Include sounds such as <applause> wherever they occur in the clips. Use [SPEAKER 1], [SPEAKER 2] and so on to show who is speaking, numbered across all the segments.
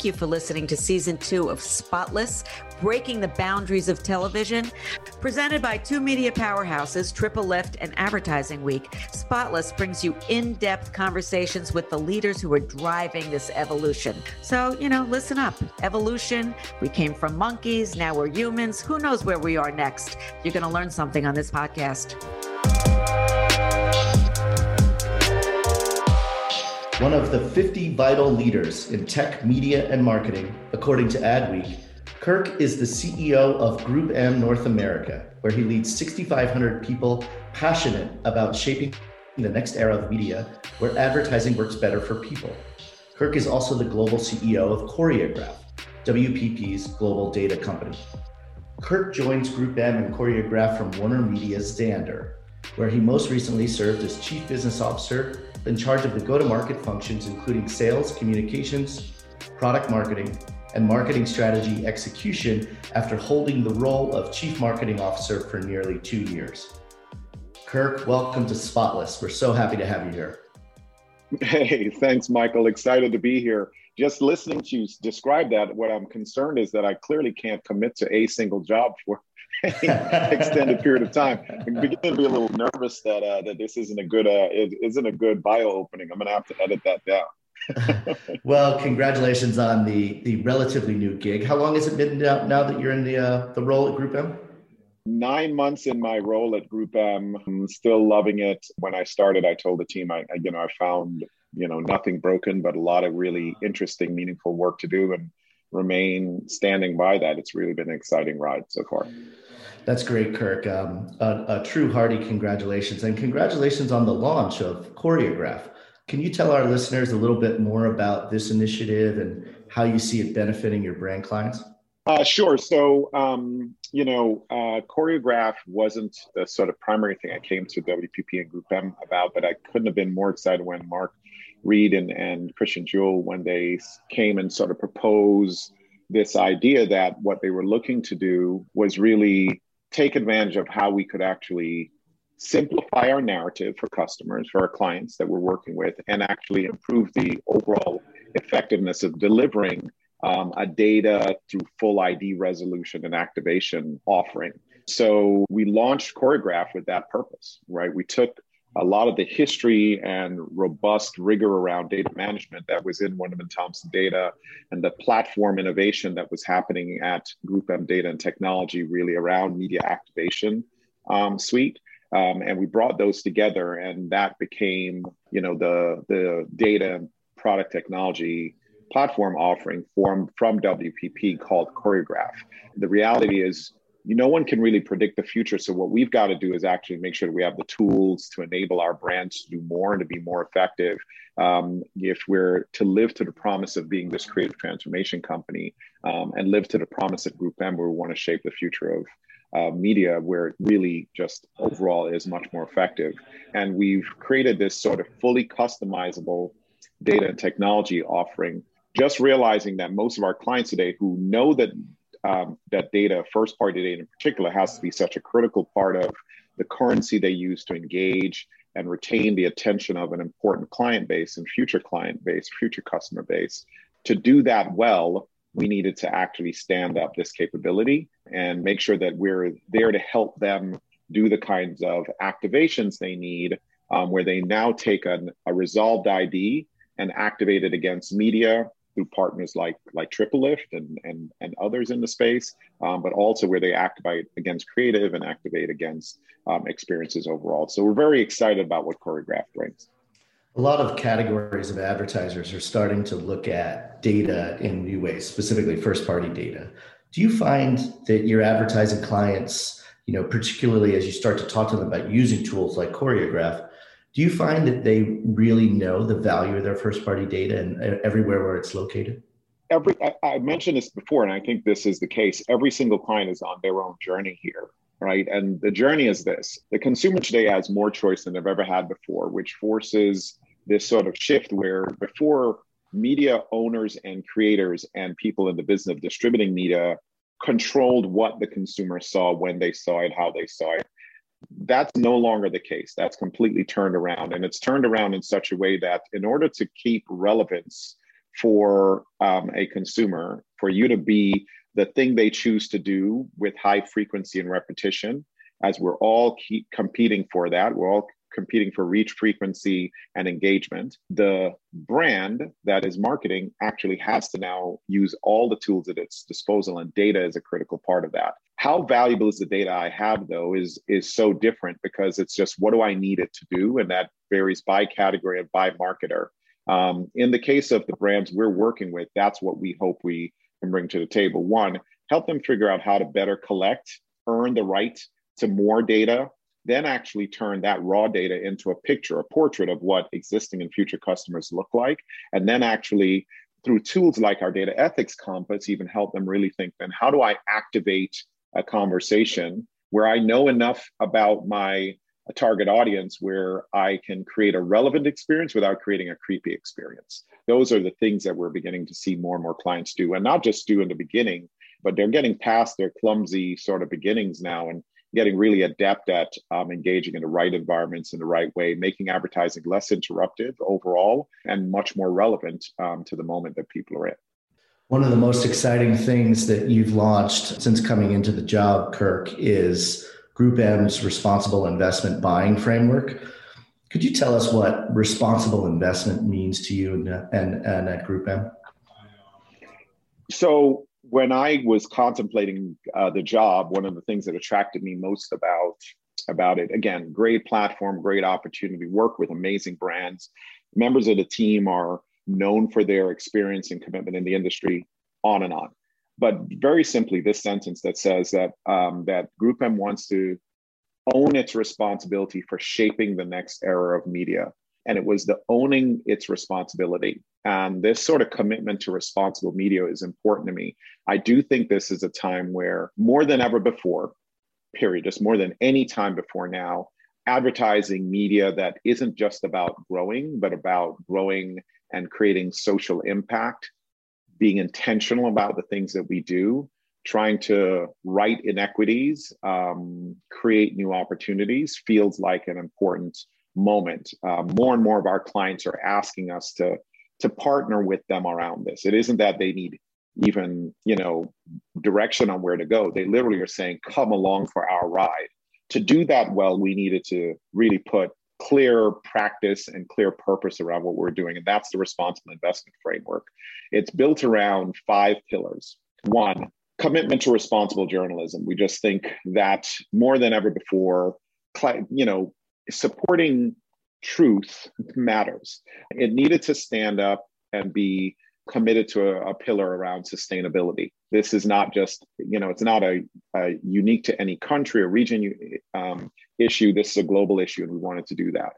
[SPEAKER 1] thank you for listening to season two of Spotless Breaking the Boundaries of Television. Presented by two media powerhouses, Triple Lift and Advertising Week, Spotless brings you in depth conversations with the leaders who are driving this evolution. So, you know, listen up. Evolution, we came from monkeys, now we're humans. Who knows where we are next? You're going to learn something on this podcast.
[SPEAKER 2] One of the 50 vital leaders in tech, media, and marketing, according to Adweek, Kirk is the CEO of Group M North America, where he leads 6,500 people passionate about shaping the next era of media where advertising works better for people. Kirk is also the global CEO of Choreograph, WPP's global data company. Kirk joins Group M and Choreograph from Warner Media's Xandr, where he most recently served as Chief Business Officer in charge of the go to market functions, including sales, communications, product marketing, and marketing strategy execution after holding the role of Chief Marketing Officer for nearly two years. Kirk, welcome to Spotless. We're so happy to have you here.
[SPEAKER 3] Hey, thanks, Michael. Excited to be here. Just listening to you describe that, what I'm concerned is that I clearly can't commit to a single job for <laughs> extended period of time. I'm beginning to be a little nervous that uh, that this isn't a good uh, it isn't a good bio opening. I'm gonna have to edit that down. <laughs>
[SPEAKER 2] well, congratulations on the the relatively new gig. How long has it been now, now that you're in the uh, the role at Group M?
[SPEAKER 3] Nine months in my role at Group M. I'm still loving it. When I started, I told the team, I, I you know I found you know nothing broken, but a lot of really interesting, meaningful work to do, and remain standing by that. It's really been an exciting ride so far.
[SPEAKER 2] That's great, Kirk. Um, a, a, true hearty congratulations. And congratulations on the launch of Choreograph. Can you tell our listeners a little bit more about this initiative and how you see it benefiting your brand clients?
[SPEAKER 3] Uh, sure. So, um, you know, uh, Choreograph wasn't the sort of primary thing I came to WPP and Group M about, but I couldn't have been more excited when Mark Read and, and Christian Juhl, when they came and sort of proposed this idea that what they were looking to do was really take advantage of how we could actually simplify our narrative for customers, for our clients that we're working with, and actually improve the overall effectiveness of delivering um, a data through full ID resolution and activation offering. So we launched Choreograph with that purpose, right? We took a lot of the history and robust rigor around data management that was in Wunderman Thompson Data and the platform innovation that was happening at Group M Data and Technology, really around media activation um, suite. Um, and we brought those together, and that became, you know, the the data product technology platform offering formed from WPP called Choreograph. The reality is no one can really predict the future. So what we've got to do is actually make sure we have the tools to enable our brands to do more and to be more effective. Um, if we're to live to the promise of being this creative transformation company um, and live to the promise of Group M, where we want to shape the future of uh, media, where it really just overall is much more effective. And we've created this sort of fully customizable data and technology offering. Just realizing that most of our clients today who know that um, that data, first party data in particular, has to be such a critical part of the currency they use to engage and retain the attention of an important client base and future client base, future customer base. To do that well, we needed to actually stand up this capability and make sure that we're there to help them do the kinds of activations they need, um, where they now take an, a resolved ID and activate it against media, through partners like like Triple Lift and and and others in the space, um, but also where they activate against creative and activate against um, experiences overall. So we're very excited about what Choreograph brings.
[SPEAKER 2] A lot of categories of advertisers are starting to look at data in new ways, specifically first party data. Do you find that your advertising clients, you know, particularly as you start to talk to them about using tools like Choreograph, do you find that they really know the value of their first party data and uh, everywhere where it's located?
[SPEAKER 3] Every I, I mentioned this before, and I think this is the case. Every single client is on their own journey here, right? And the journey is this: the consumer today has more choice than they've ever had before, which forces this sort of shift where before media owners and creators and people in the business of distributing media controlled what the consumer saw when they saw it, how they saw it that's no longer the case. That's completely turned around. And it's turned around in such a way that in order to keep relevance for um, a consumer for you to be the thing they choose to do with high frequency and repetition as we're all keep competing for that we're all competing for reach frequency and engagement the brand that is marketing actually has to now use all the tools at its disposal and data is a critical part of that how valuable is the data i have though is is so different because it's just what do i need it to do? And that varies by category and by marketer. Um, in the case of the brands we're working with that's what we hope we can bring to the table. One help them figure out how to better collect earn the right to more data then actually turn that raw data into a picture, a portrait of what existing and future customers look like, and then actually through tools like our data ethics compass, even help them really think then how do I activate a conversation where I know enough about my target audience where I can create a relevant experience without creating a creepy experience. Those are the things that we're beginning to see more and more clients do, and not just do in the beginning, but they're getting past their clumsy sort of beginnings now and getting really adept at um, engaging in the right environments in the right way, making advertising less interruptive overall and much more relevant um, to the moment that people are in.
[SPEAKER 2] One of the most exciting things that you've launched since coming into the job, Kirk, is Group M's responsible investment buying framework. Could you tell us what responsible investment means to you and, and, and at Group M?
[SPEAKER 3] So, when I was contemplating uh, the job, one of the things that attracted me most about about it, again, great platform, great opportunity, work with amazing brands. Members of the team are known for their experience and commitment in the industry, on and on. But very simply, this sentence that says that um, that Group M wants to own its responsibility for shaping the next era of media and it was the owning its responsibility. And this sort of commitment to responsible media is important to me. I do think this is a time where, more than ever before, period, just more than any time before now, advertising media that isn't just about growing, but about growing and creating social impact, being intentional about the things that we do, trying to right inequities, um, create new opportunities feels like an important moment. Uh, more and more of our clients are asking us to to partner with them around this. It isn't that they need even you know direction on where to go. They literally are saying, "Come along for our ride." To do that well, we needed to really put clear practice and clear purpose around what we're doing, and that's the responsible investment framework. It's built around five pillars. One, commitment to responsible journalism. We just think that more than ever before, you know, supporting truth matters. It needed to stand up and be committed to a, a, pillar around sustainability. This is not just, you know, it's not a, a unique to any country or region um, issue. This is a global issue, and we wanted to do that.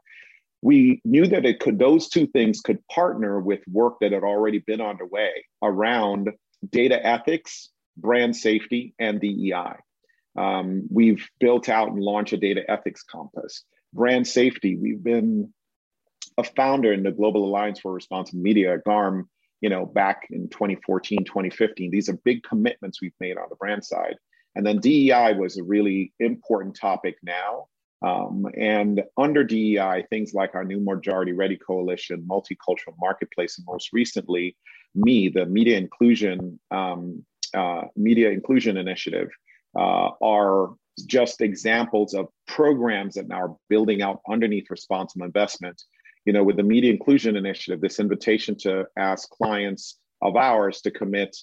[SPEAKER 3] We knew that it could; those two things could partner with work that had already been underway around data ethics, brand safety, and DEI. Um, we've built out and launched a data ethics compass brand safety. We've been a founder in the Global Alliance for Responsible Media, GARM, you know, back in 2014, 2015. These are big commitments we've made on the brand side. And then DEI was a really important topic now. Um, and under DEI, things like our new Majority Ready Coalition, Multicultural Marketplace, and most recently, me, the Media Inclusion um, uh, Media Inclusion Initiative, uh, are just examples of programs that now are building out underneath responsible investment. You know, with the Media Inclusion Initiative, this invitation to ask clients of ours to commit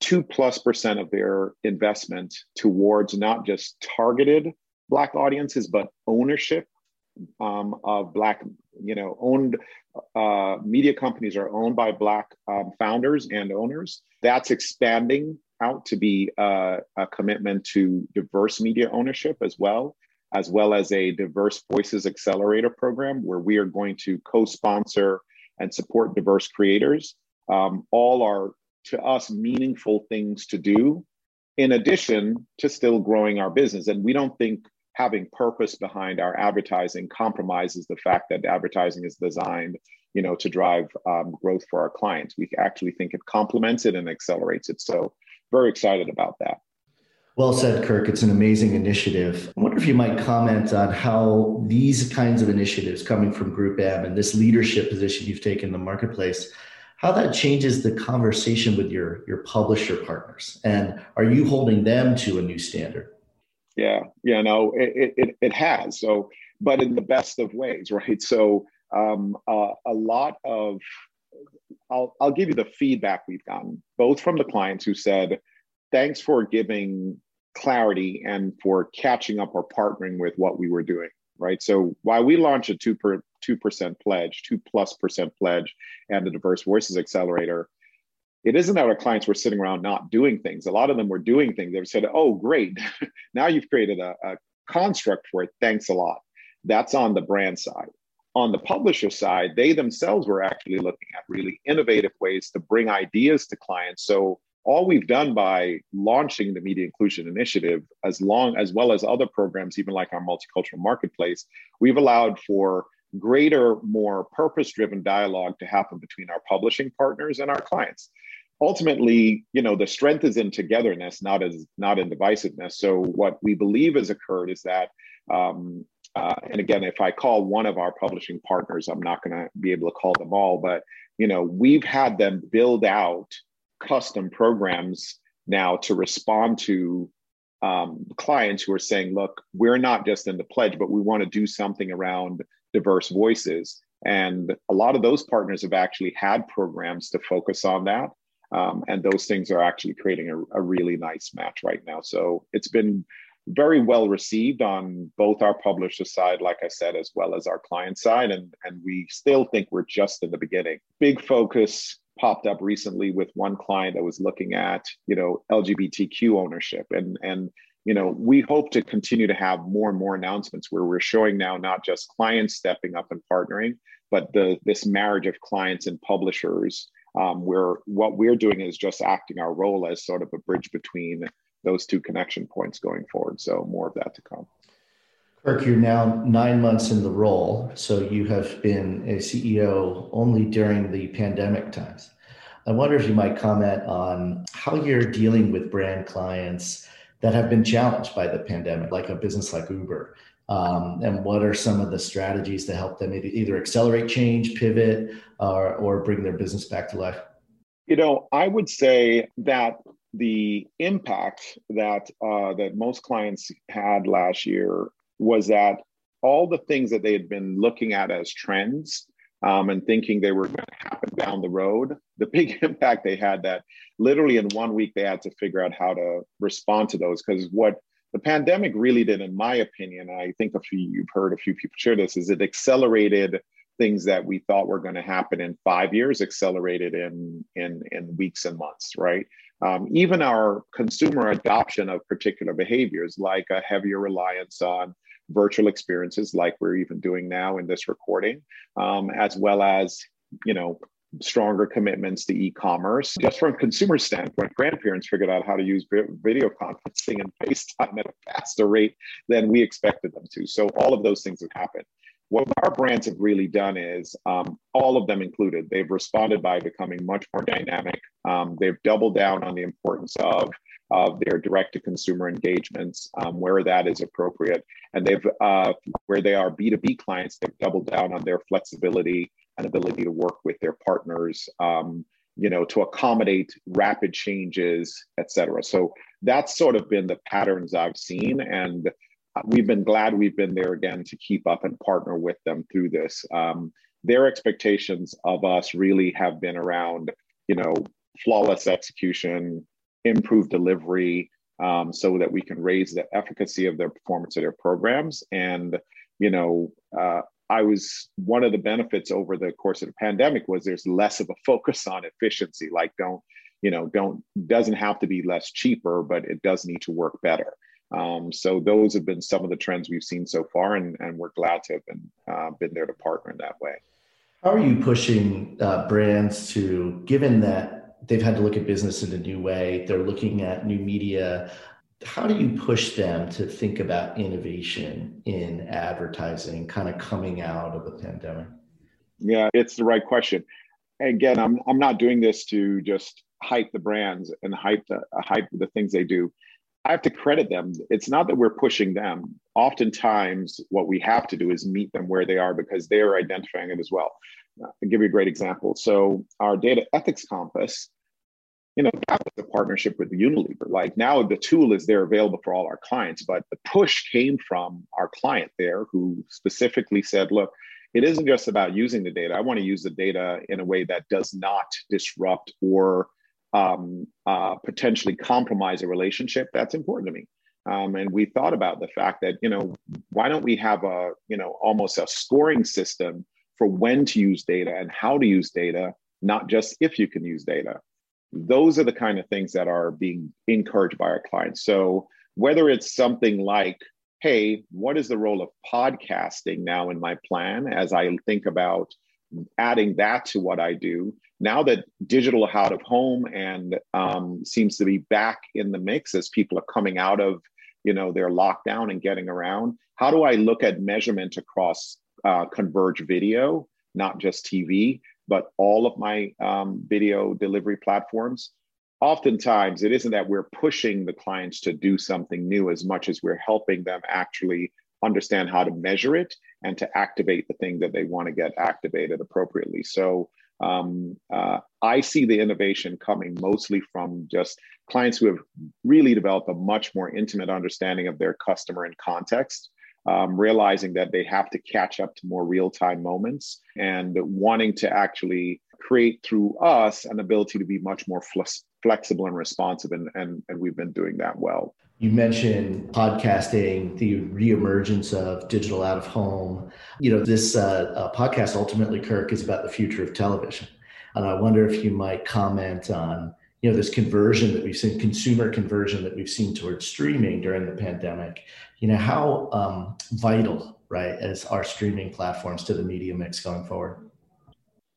[SPEAKER 3] two plus percent of their investment towards not just targeted Black audiences, but ownership um, of Black, you know, owned uh, media companies are owned by Black um, founders and owners. That's expanding out to be uh, a commitment to diverse media ownership as well, as well as a diverse voices accelerator program where we are going to co-sponsor and support diverse creators. Um, all are to us meaningful things to do in addition to still growing our business. And we don't think having purpose behind our advertising compromises the fact that advertising is designed you know to drive um, growth for our clients we actually think it complements it and accelerates it so very excited about that.
[SPEAKER 2] Well said, Kirk. It's an amazing initiative. I wonder if you might comment on how these kinds of initiatives coming from Group M and this leadership position you've taken in the marketplace, how that changes the conversation with your your publisher partners, and are you holding them to a new standard?
[SPEAKER 3] Yeah, yeah, no, it it, it has. So, but in the best of ways, <laughs> right? So, um, uh, a lot of I'll I'll give you the feedback we've gotten both from the clients who said, "Thanks for giving clarity and for catching up or partnering with what we were doing." Right. So while we launched a two per two percent pledge, two plus percent pledge, and the Diverse Voices Accelerator, it isn't that our clients were sitting around not doing things. A lot of them were doing things. They said, "Oh, great! <laughs> now you've created a, a construct for it. Thanks a lot." That's on the brand side on the publisher side, they themselves were actually looking at really innovative ways to bring ideas to clients. So all we've done by launching the media inclusion initiative as long as well as other programs even like our multicultural marketplace we've allowed for greater more purpose driven dialogue to happen between our publishing partners and our clients. Ultimately you know the strength is in togetherness not as not in divisiveness. So what we believe has occurred is that um, uh, and again, if I call one of our publishing partners, I'm not going to be able to call them all, but you know, we've had them build out custom programs now to respond to um, clients who are saying, "Look, we're not just in the pledge, but we want to do something around diverse voices." And a lot of those partners have actually had programs to focus on that. Um, and those things are actually creating a, a really nice match right now. So it's been very well received on both our publisher side, like I said, as well as our client side. And, and we still think we're just in the beginning. Big focus popped up recently with one client that was looking at, you know, LGBTQ ownership. And, and you know, we hope to continue to have more and more announcements where we're showing now not just clients stepping up and partnering, but the this marriage of clients and publishers um, where what we're doing is just acting our role as sort of a bridge between those two connection points going forward. So more of that to come.
[SPEAKER 2] Kirk, you're now nine months in the role, so you have been a CEO only during the pandemic times. I wonder if you might comment on how you're dealing with brand clients that have been challenged by the pandemic, like a business like Uber. Um, and what are some of the strategies to help them either accelerate change, pivot, or, or bring their business back to life?
[SPEAKER 3] You know, I would say that the impact that uh, that most clients had last year was that all the things that they had been looking at as trends um, and thinking they were going to happen down the road, the <laughs> big impact they had that literally in one week they had to figure out how to respond to those because what the pandemic really did, in my opinion, I think a few you've heard a few people share this, is it accelerated things that we thought were going to happen in five years accelerated in in in weeks and months, right? Um, even our consumer adoption of particular behaviors, like a heavier reliance on virtual experiences, like we're even doing now in this recording, um, as well as you know stronger commitments to e-commerce. Just from a consumer standpoint, grandparents figured out how to use video conferencing and <laughs> FaceTime at a faster rate than we expected them to. So all of those things have happened. What our brands have really done is, um, all of them included, they've responded by becoming much more dynamic. Um, they've doubled down on the importance of, of their direct to consumer engagements um, where that is appropriate. And they've, uh, where they are B2B clients, they've doubled down on their flexibility and ability to work with their partners. Um, you know, to accommodate rapid changes, et cetera. So that's sort of been the patterns I've seen. And we've been glad we've been there again to keep up and partner with them through this. Um, their expectations of us really have been around, you know, flawless execution, improved delivery, um, so that we can raise the efficacy of their performance of their programs. And, you know, uh, I was one of the benefits over the course of the pandemic was there's less of a focus on efficiency. Like, don't, you know, don't doesn't have to be less cheaper, but it does need to work better. Um, so those have been some of the trends we've seen so far, and, and we're glad to have been uh, been there to partner in that way.
[SPEAKER 2] How are you pushing uh, brands to, given that they've had to look at business in a new way, they're looking at new media. How do you push them to think about innovation in advertising, kind of coming out of the pandemic?
[SPEAKER 3] Yeah, it's the right question. Again, I'm I'm not doing this to just hype the brands and hype the hype the things they do. I have to credit them. It's not that we're pushing them. Oftentimes, what we have to do is meet them where they are because they are identifying it as well. I'll give you a great example. So our data ethics compass, you know, that was a partnership with Unilever. Like now the tool is there available for all our clients, but the push came from our client there who specifically said, look, it isn't just about using the data. I want to use the data in a way that does not disrupt or um, uh, potentially compromise a relationship. That's important to me. Um, and we thought about the fact that, you know, why don't we have a, you know, almost a scoring system for when to use data and how to use data, not just if you can use data. Those are the kind of things that are being encouraged by our clients. So whether it's something like, hey, what is the role of podcasting now in my plan as I think about adding that to what I do? Now that digital out of home and um, seems to be back in the mix as people are coming out of you know their lockdown and getting around, how do I look at measurement across uh, converge video, not just TV, but all of my um, video delivery platforms. Oftentimes, it isn't that we're pushing the clients to do something new as much as we're helping them actually understand how to measure it and to activate the thing that they want to get activated appropriately. So um, uh, I see the innovation coming mostly from just clients who have really developed a much more intimate understanding of their customer and context um, realizing that they have to catch up to more real time moments and wanting to actually create through us an ability to be much more flex- flexible and responsive. And, and, and we've been doing that well.
[SPEAKER 2] You mentioned podcasting, the reemergence of digital out of home. You know, this uh, uh, podcast, ultimately, Kirk, is about the future of television. And I wonder if you might comment on you know this conversion that we've seen consumer conversion that we've seen towards streaming during the pandemic you know how um, vital right as our streaming platforms to the media mix going forward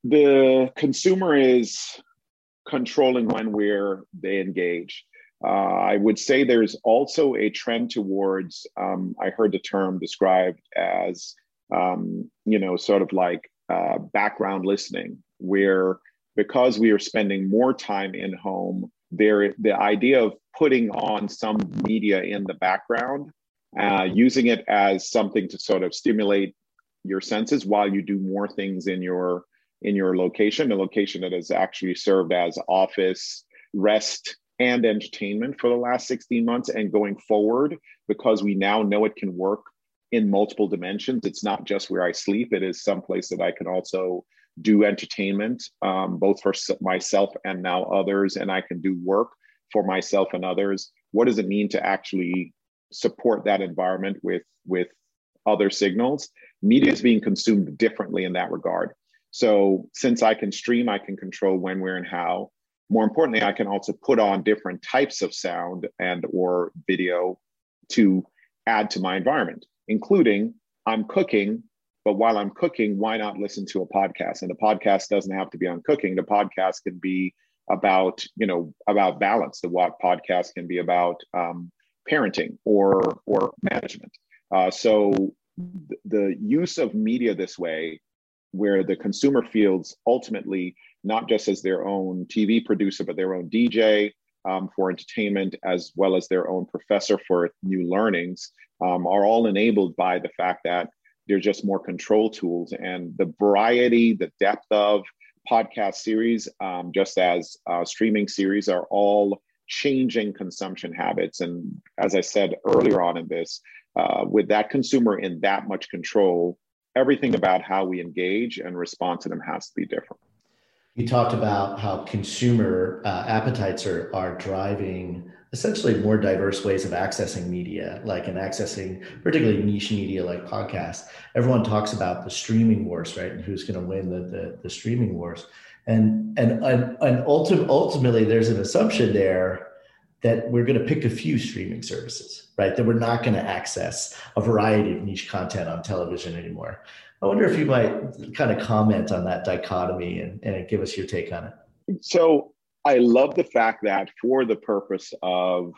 [SPEAKER 3] the consumer is controlling when where they engage uh, i would say there's also a trend towards um, i heard the term described as um, you know sort of like uh, background listening where because we are spending more time in home there the idea of putting on some media in the background uh, using it as something to sort of stimulate your senses while you do more things in your in your location a location that has actually served as office rest and entertainment for the last 16 months and going forward because we now know it can work in multiple dimensions. It's not just where i sleep. It is someplace that i can also do entertainment um, both for myself and now others and i can do work for myself and others. What does it mean to actually support that environment with with other signals? Media is being consumed differently in that regard. So since i can stream i can control when where and how more importantly i can also put on different types of sound and or video to add to my environment including i'm cooking but while i'm cooking why not listen to a podcast? And the podcast doesn't have to be on cooking. The podcast can be about you know about balance. The what podcast can be about um, parenting or or management. Uh, so th- the use of media this way, where the consumer feels ultimately not just as their own TV producer, but their own DJ um, for entertainment, as well as their own professor for new learnings, um, are all enabled by the fact that they're just more control tools and the variety, the depth of podcast series, um, just as uh, streaming series, are all changing consumption habits. And as I said earlier on in this, uh, with that consumer in that much control, everything about how we engage and respond to them has to be different.
[SPEAKER 2] You talked about how consumer uh, appetites are, are driving essentially more diverse ways of accessing media, like in accessing particularly niche media like podcasts. Everyone talks about the streaming wars, right? And who's going to win the, the, the streaming wars and and and, and ultimately there's an assumption there that we're going to pick a few streaming services right? That we're not going to access a variety of niche content on television anymore. I wonder if you might kind of comment on that dichotomy and, and give us your take on it.
[SPEAKER 3] So i love the fact that for the purpose of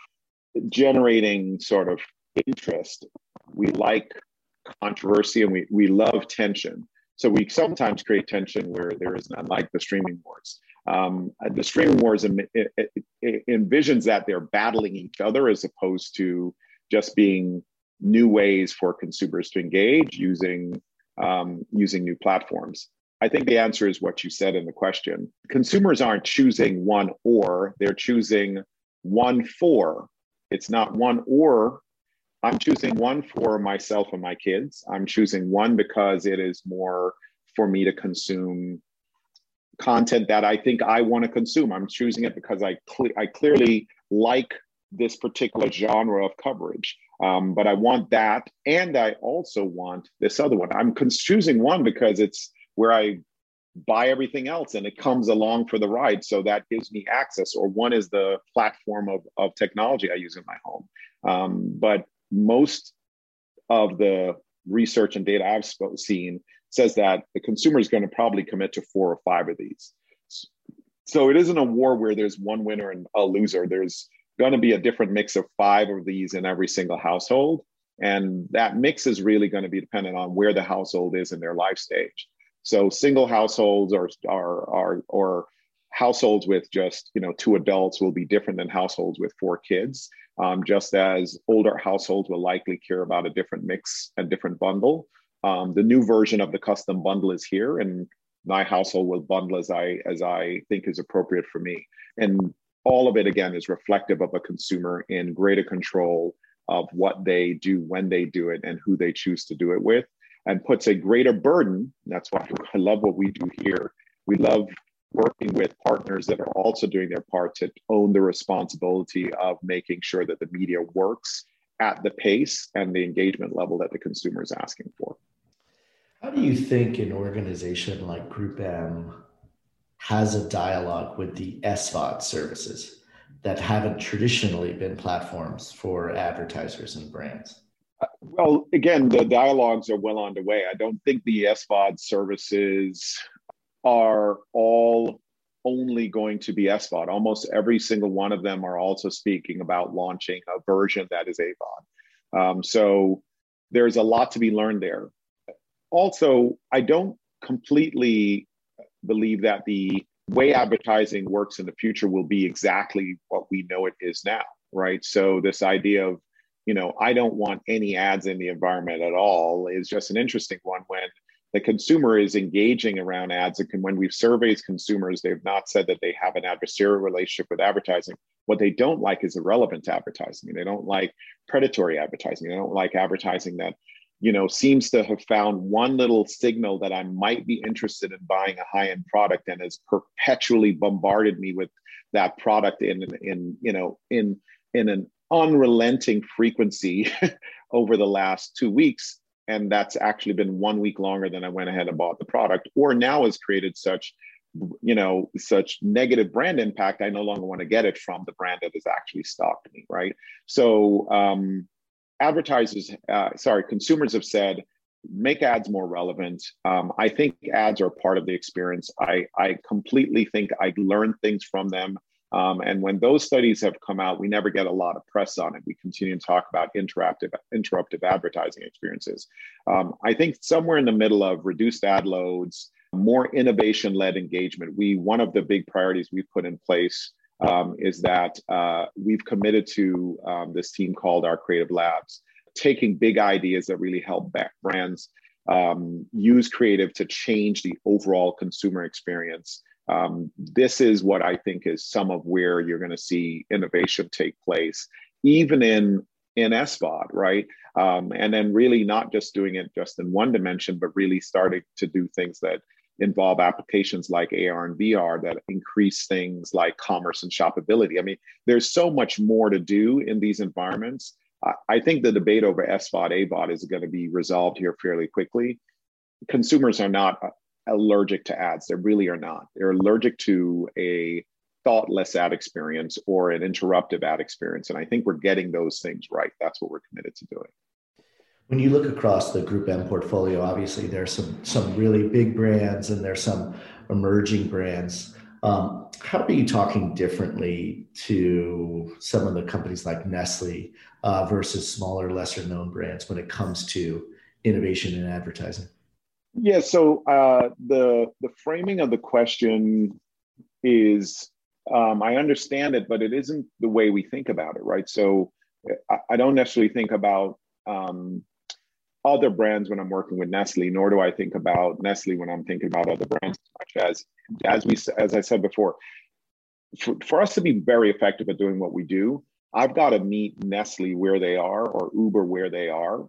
[SPEAKER 3] generating sort of interest we like controversy and we, we love tension. So we sometimes create tension where there is none, like the streaming wars. Um, the streaming wars it envisions that they're battling each other as opposed to just being new ways for consumers to engage using um, using new platforms. I think the answer is what you said in the question. Consumers aren't choosing one or, they're choosing one for. It's not one or. I'm choosing one for myself and my kids. I'm choosing one because it is more for me to consume content that I think I want to consume. I'm choosing it because I, I clearly like this particular genre of coverage. Um, but I want that, and I also want this other one. I'm choosing one because it's where I buy everything else and it comes along for the ride. So that gives me access, or one is the platform of, of technology I use in my home. Um, but most of the research and data I've seen says that the consumer is going to probably commit to four or five of these. So it isn't a war where there's one winner and a loser. There's going to be a different mix of five of these in every single household. And that mix is really going to be dependent on where the household is in their life stage. So single households or are are or households with just you know two adults will be different than households with four kids. Um, just as older households will likely care about a different mix and different bundle. Um, the new version of the custom bundle is here, and my household will bundle as I as I think is appropriate for me. And all of it again is reflective of a consumer in greater control of what they do when they do it and who they choose to do it with and puts a greater burden. That's why I love what we do here. We love working with partners that are also doing their part to own the responsibility of making sure that the media works at the pace and the engagement level that the consumer is asking for.
[SPEAKER 2] How do you think an organization like Group M has a dialogue with the SVOD services that haven't traditionally been platforms for advertisers and brands?
[SPEAKER 3] Uh, well, again, the dialogues are well underway. I don't think the SVOD services are all only going to be SVOD. Almost every single one of them are also speaking about launching a version that is AVOD. Um, so there's a lot to be learned there. Also, I don't completely believe that the way advertising works in the future will be exactly what we know it is now, right? So this idea of you know, I don't want any ads in the environment at all is just an interesting one when the consumer is engaging around ads. And when we've surveyed consumers, they've not said that they have an adversarial relationship with advertising. What they don't like is irrelevant advertising. They don't like predatory advertising. They don't like advertising that, you know, seems to have found one little signal that I might be interested in buying a high-end product and has perpetually bombarded me with that product in, in you know, in in an unrelenting frequency <laughs> over the last two weeks. And that's actually been one week longer than I went ahead and bought the product, or now has created such, you know, such negative brand impact. I no longer want to get it from the brand that has actually stalked me, right? So, um, advertisers, uh, sorry, consumers have said, make ads more relevant. Um, I think ads are part of the experience. I, I completely think I learn things from them. Um, and when those studies have come out, we never get a lot of press on it. We continue to talk about interruptive, interruptive advertising experiences. Um, I think somewhere in the middle of reduced ad loads, more innovation-led engagement. We one of the big priorities we've put in place um, is that uh, we've committed to um, this team called our Creative Labs, taking big ideas that really help brands um, use creative to change the overall consumer experience um, this is what I think is some of where you're going to see innovation take place, even in in SVOD, right? Um, and then really not just doing it just in one dimension, but really starting to do things that involve applications like AR and VR that increase things like commerce and shoppability. I mean, there's so much more to do in these environments. I think the debate over SVOD, AVOD is going to be resolved here fairly quickly. Consumers are not allergic to ads. They really are not. They're allergic to a thoughtless ad experience or an interruptive ad experience. And I think we're getting those things right. That's what we're committed to doing.
[SPEAKER 2] When you look across the Group M portfolio, obviously there's some some really big brands and there's some emerging brands. Um, how are you talking differently to some of the companies like Nestle uh, versus smaller, lesser known brands when it comes to innovation in advertising?
[SPEAKER 3] Yeah. So uh, the the framing of the question is, um, I understand it, but it isn't the way we think about it, right? So I, I don't necessarily think about um, other brands when I'm working with Nestle, nor do I think about Nestle when I'm thinking about other brands as much as as we as I said before. For, for us to be very effective at doing what we do, I've got to meet Nestle where they are or Uber where they are,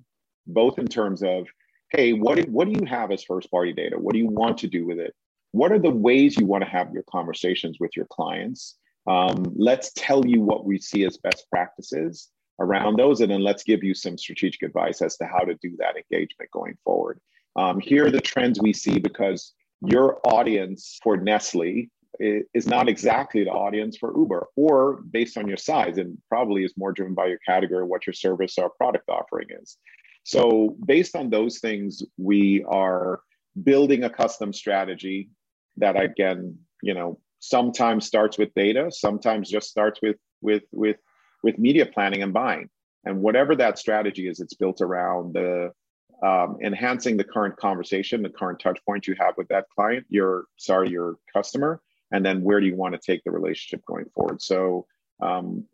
[SPEAKER 3] both in terms of, hey, what do, what do you have as first party data? What do you want to do with it? What are the ways you want to have your conversations with your clients? Um, let's tell you what we see as best practices around those, and then let's give you some strategic advice as to how to do that engagement going forward. Um, here are the trends we see because your audience for Nestle is not exactly the audience for Uber, or based on your size, and probably is more driven by your category, what your service or product offering is. So, based on those things, we are building a custom strategy that, again, you know, sometimes starts with data, sometimes just starts with with with with media planning and buying. And whatever that strategy is, it's built around the um, enhancing the current conversation, the current touch point you have with that client, your sorry, your customer, and then where do you want to take the relationship going forward. So um,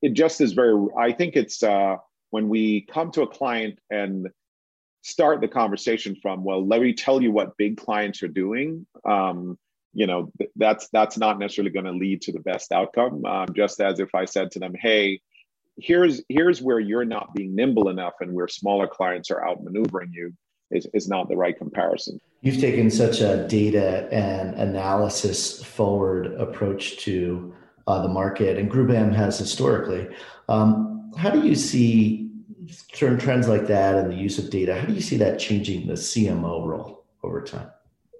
[SPEAKER 3] it just is very. I think it's uh, when we come to a client and start the conversation from, well, let me tell you what big clients are doing. Um, you know that's that's not necessarily going to lead to the best outcome. Um, just as if i said to them hey here's here's where you're not being nimble enough and where smaller clients are outmaneuvering you is, is not the right comparison.
[SPEAKER 2] You've taken such a data and analysis forward approach to uh, the market and GroupM has historically. Um, how do you see certain trends like that and the use of data how do you see that changing the cmo role over time?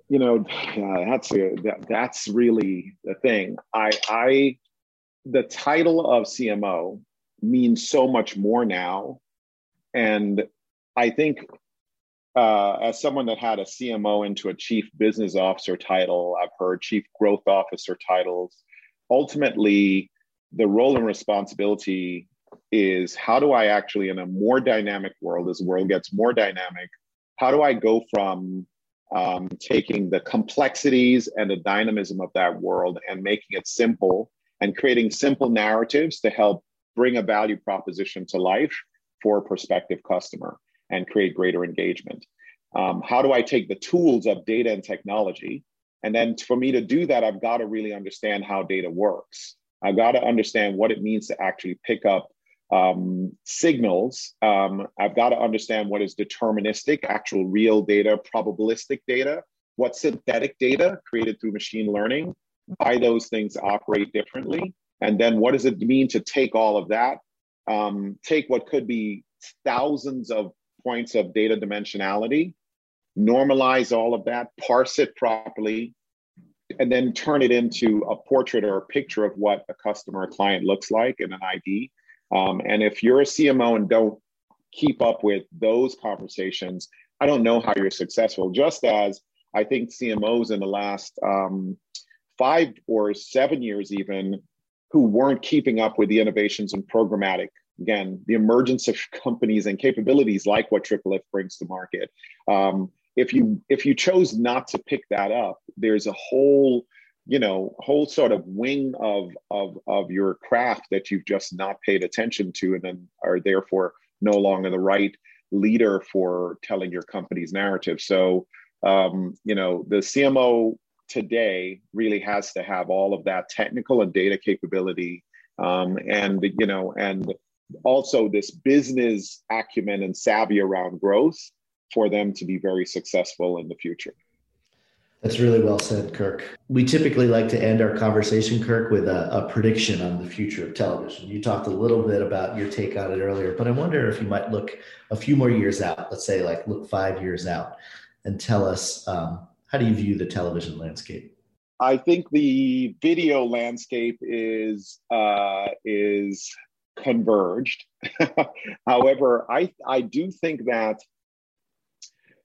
[SPEAKER 3] You know uh, that's a, that, that's really the thing. I i the title of cmo means so much more now. And i think uh, as someone that had a cmo into a chief business officer title i've heard chief growth officer titles. Ultimately the role and responsibility is how do i actually in a more dynamic world as the world gets more dynamic how do i go from um, taking the complexities and the dynamism of that world and making it simple and creating simple narratives to help bring a value proposition to life for a prospective customer and create greater engagement. Um, how do I take the tools of data and technology? And then for me to do that, I've got to really understand how data works. I've got to understand what it means to actually pick up um, signals, um, I've got to understand what is deterministic, actual real data, probabilistic data, what synthetic data created through machine learning, why those things operate differently, and then what does it mean to take all of that, um, take what could be thousands of points of data dimensionality, normalize all of that, parse it properly, and then turn it into a portrait or a picture of what a customer or client looks like in an ID um, and if you're a CMO and don't keep up with those conversations, I don't know how you're successful. Just as I think CMOs in the last um, five or seven years, even who weren't keeping up with the innovations in programmatic. Again, the emergence of <laughs> companies and capabilities like what TripleLift brings to market. Um, if you if you chose not to pick that up, there's a whole you know whole sort of wing of of of your craft that you've just not paid attention to and then are therefore no longer the right leader for telling your company's narrative. So um, you know the cmo today really has to have all of that technical and data capability um, and you know and also this business acumen and savvy around growth for them to be very successful in the future
[SPEAKER 2] that's really well said, Kirk. We typically like to end our conversation, Kirk, with a, a, prediction on the future of television. You talked a little bit about your take on it earlier, but I wonder if you might look a few more years out, let's say like look five years out, and tell us um, how do you view the television landscape?
[SPEAKER 3] I think the video landscape is uh, is converged. <laughs> However, I I do think that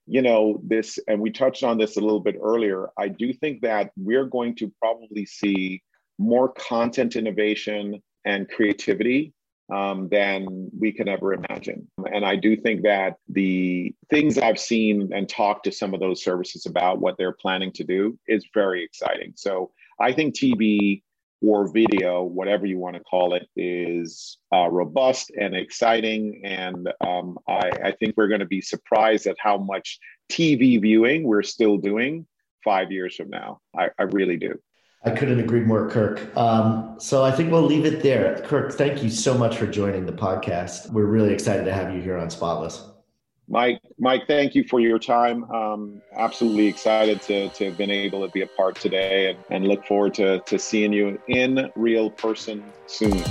[SPEAKER 3] you know, this, and we touched on this a little bit earlier, I do think that we're going to probably see more content innovation and creativity um, than we can ever imagine. And I do think that the things I've seen and talked to some of those services about what they're planning to do is very exciting. So I think TV or video, whatever you want to call it, is uh, robust and exciting. And um, I, I, think we're going to be surprised at how much TV viewing we're still doing five years from now. I, I really do.
[SPEAKER 2] I couldn't agree more, Kirk. Um, so I think we'll leave it there. Kirk, thank you so much for joining the podcast. We're really excited to have you here on Spotless.
[SPEAKER 3] Mike, Mike, thank you for your time. Um, absolutely excited to, to have been able to be a part today and, and look forward to, to seeing you in real person soon.